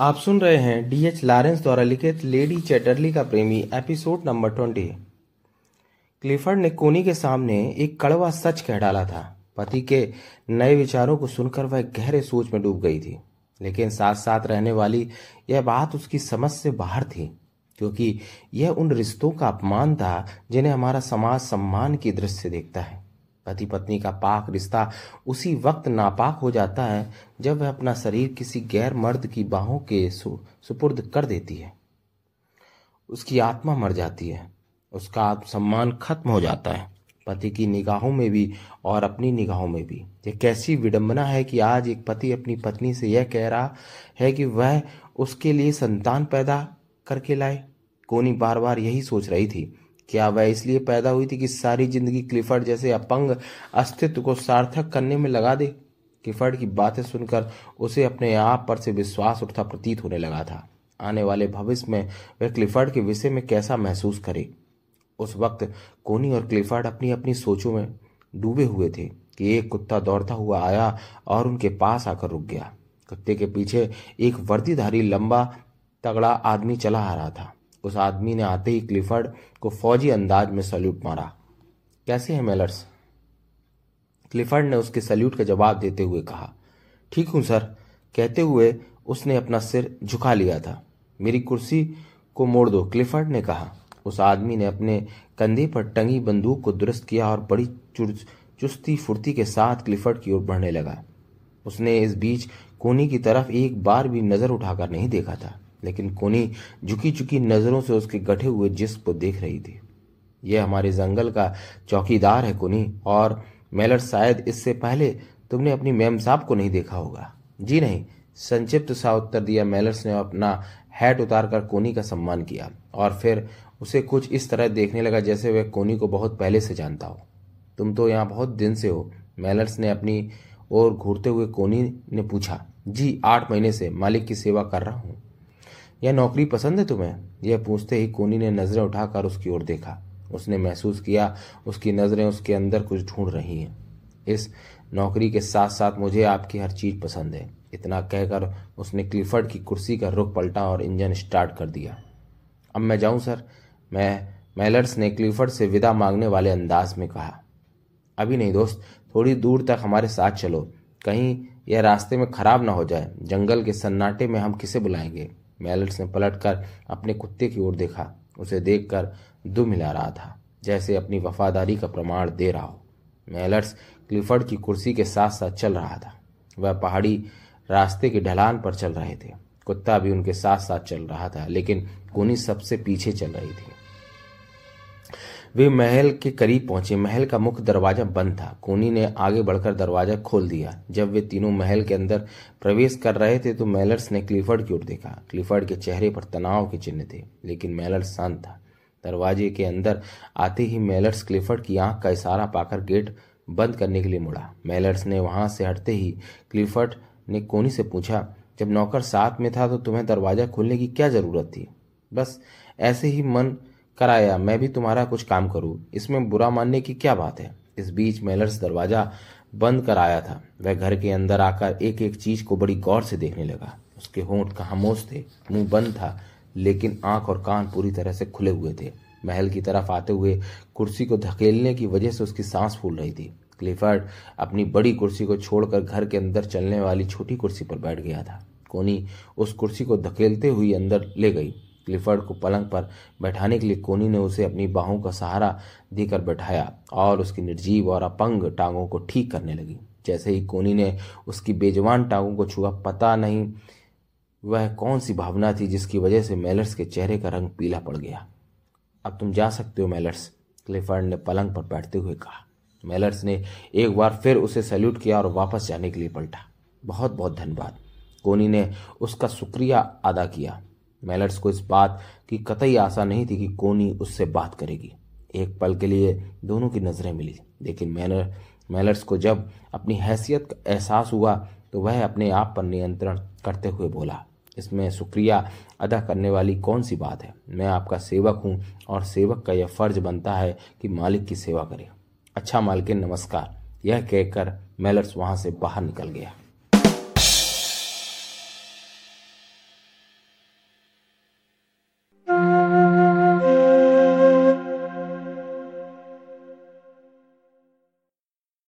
आप सुन रहे हैं डीएच लॉरेंस द्वारा लिखित लेडी चैटरली का प्रेमी एपिसोड नंबर ट्वेंटी क्लिफर्ड ने कोनी के सामने एक कड़वा सच कह डाला था। पति के नए विचारों को सुनकर वह गहरे सोच में डूब गई थी। लेकिन साथ साथ रहने वाली यह बात उसकी समझ से बाहर थी, क्योंकि यह उन रिश्तों का अपमान था जिन्हें हमारा समाज सम्मान की दृष्टि से देखता है। पति पत्नी का पाक रिश्ता उसी वक्त नापाक हो जाता है जब वह अपना शरीर किसी गैर मर्द की बाहों के सुपुर्द कर देती है। उसकी आत्मा मर जाती है। उसका आत्मसम्मान खत्म हो जाता है। पति की निगाहों में भी और अपनी निगाहों में भी। यह कैसी विडंबना है कि आज एक पति अपनी पत्नी से यह कह रहा है कि वह उसके लिए संतान पैदा करके लाए। कोनी बार बार यही सोच रही थी। क्या वह इसलिए पैदा हुई थी कि सारी ज़िंदगी क्लिफर्ड जैसे अपंग अस्तित्व को सार्थक करने में लगा दे? क्लिफर्ड की बातें सुनकर उसे अपने आप पर से विश्वास उठता प्रतीत होने लगा था। आने वाले भविष्य में वह क्लिफर्ड के विषय में कैसा महसूस करे? उस वक्त कोनी और क्लिफर्ड अपनी अपनी सोचों में डूबे हुए थे कि एक कुत्ता दौड़ता हुआ आया और उनके पास आकर रुक गया। कुत्ते के पीछे एक वर्दीधारी लंबा तगड़ा आदमी चला आ रहा था। उस आदमी ने आते ही क्लिफर्ड को फौजी अंदाज में सल्यूट मारा। कैसे हैं, मेलर्स? क्लिफर्ड ने उसके सल्यूट का जवाब देते हुए कहा, ठीक हूँ, सर। कहते हुए उसने अपना सिर झुका लिया था। मेरी कुर्सी को मोड़ दो, क्लिफर्ड ने कहा। उस आदमी ने अपने कंधे पर टंगी बंदूक को दुरुस्त किया और बड़ी चुस्ती फुर्ती के साथ क्लिफर्ड की ओर बढ़ने लगा। उसने इस बीच कोनी की तरफ़ एक बार भी नज़र उठाकर नहीं देखा था। लेकिन कोनी झुकी झुकी नज़रों से उसके गठे हुए जिस्म को देख रही थी। यह हमारे जंगल का चौकीदार है, कोनी, और मेलर शायद इससे पहले तुमने अपनी मैम साहब को नहीं देखा होगा। जी नहीं, संक्षिप्त सा उत्तर दिया मेलर्स ने अपना हैट उतारकर कोनी का सम्मान किया, और फिर उसे कुछ इस तरह देखने लगा जैसे वह कोनी को बहुत पहले से जानता हो। तुम तो यहाँ बहुत दिन से हो मेलर्स ने अपनी ओर घूरते हुए कोनी ने पूछा, जी, आठ महीने से मालिक की सेवा कर रहा हूँ। यह नौकरी पसंद है तुम्हें? यह पूछते ही कोनी ने नज़रें उठाकर उसकी ओर देखा। उसने महसूस किया, उसकी नज़रें उसके अंदर कुछ ढूंढ रही हैं। इस नौकरी के साथ साथ मुझे आपकी हर चीज़ पसंद है। इतना कहकर उसने क्लिफर्ड की कुर्सी का रुख पलटा और इंजन स्टार्ट कर दिया। अब मैं जाऊँ, सर? मैं, मेलर्स ने क्लिफर्ड से विदा मांगने वाले अंदाज में कहा। अभी नहीं दोस्त, थोड़ी दूर तक हमारे साथ चलो। कहीं यह रास्ते में खराब ना हो जाए। जंगल के सन्नाटे में हम किसे बुलाएँगे? मेलर्स ने पलटकर अपने कुत्ते की ओर देखा। उसे देखकर दु मिला रहा था। जैसे अपनी वफादारी का प्रमाण दे रहा हो। मैलट्स क्लिफर्ड की कुर्सी के साथ साथ चल रहा था। वह पहाड़ी रास्ते की ढलान पर चल रहे थे। कुत्ता भी उनके साथ साथ चल रहा था, लेकिन कोनी सबसे पीछे चल रही थी। वे महल के करीब पहुँचे। महल का मुख्य दरवाज़ा बंद था। कोनी ने आगे बढ़कर दरवाज़ा खोल दिया। जब वे तीनों महल के अंदर प्रवेश कर रहे थे तो मेलर्स ने क्लिफर्ड की ओर देखा। क्लिफर्ड के चेहरे पर तनाव के चिन्ह थे, लेकिन मेलर्स शांत था। दरवाजे के अंदर आते ही मेलर्स क्लिफर्ड की आँख का इशारा पाकर गेट बंद करने के लिए मुड़ा। मेलर्स ने वहाँ से हटते ही क्लिफर्ड ने कोनी से पूछा, जब नौकर साथ में था तो तुम्हें दरवाज़ा खोलने की क्या ज़रूरत थी? बस ऐसे ही मन कराया, मैं भी तुम्हारा कुछ काम करूँ। इसमें बुरा मानने की क्या बात है? इस बीच मेलर्स दरवाज़ा बंद कर आया था। वह घर के अंदर आकर एक एक चीज़ को बड़ी गौर से देखने लगा। उसके होंठ खामोश थे? मुँह बंद था, लेकिन आँख और कान पूरी तरह से खुले हुए थे। महल की तरफ़ आते हुए कुर्सी को धकेलने की वजह से उसकी सांस फूल रही थी। क्लिफर्ड अपनी बड़ी कुर्सी को छोड़कर घर के अंदर चलने वाली छोटी कुर्सी पर बैठ गया था। कोनी उस कुर्सी को धकेलते हुए अंदर ले गई। क्लिफर्ड को पलंग पर बैठाने के लिए कोनी ने उसे अपनी बाहों का सहारा देकर बैठाया और उसकी निर्जीव और अपंग टांगों को ठीक करने लगी। जैसे ही कोनी ने उसकी बेजवान टांगों को छुआ, पता नहीं वह कौन सी भावना थी जिसकी वजह से मेलर्स के चेहरे का रंग पीला पड़ गया। अब तुम जा सकते हो, मेलर्स, क्लिफर्ड ने पलंग पर बैठते हुए कहा। मेलर्स ने एक बार फिर उसे सैल्यूट किया और वापस जाने के लिए पलटा। बहुत बहुत धन्यवाद। कोनी ने उसका शुक्रिया अदा किया। मेलर्स को इस बात की कतई आशा नहीं थी कि कोनी उससे बात करेगी। एक पल के लिए दोनों की नज़रें मिली, लेकिन मैनर मेलर्स को जब अपनी हैसियत का एहसास हुआ तो वह अपने आप पर नियंत्रण करते हुए बोला, इसमें शुक्रिया अदा करने वाली कौन सी बात है? मैं आपका सेवक हूँ और सेवक का यह फ़र्ज़ बनता है कि मालिक की सेवा करे। अच्छा मालिक नमस्कार। यह कहकर मेलर्स वहाँ से बाहर निकल गया।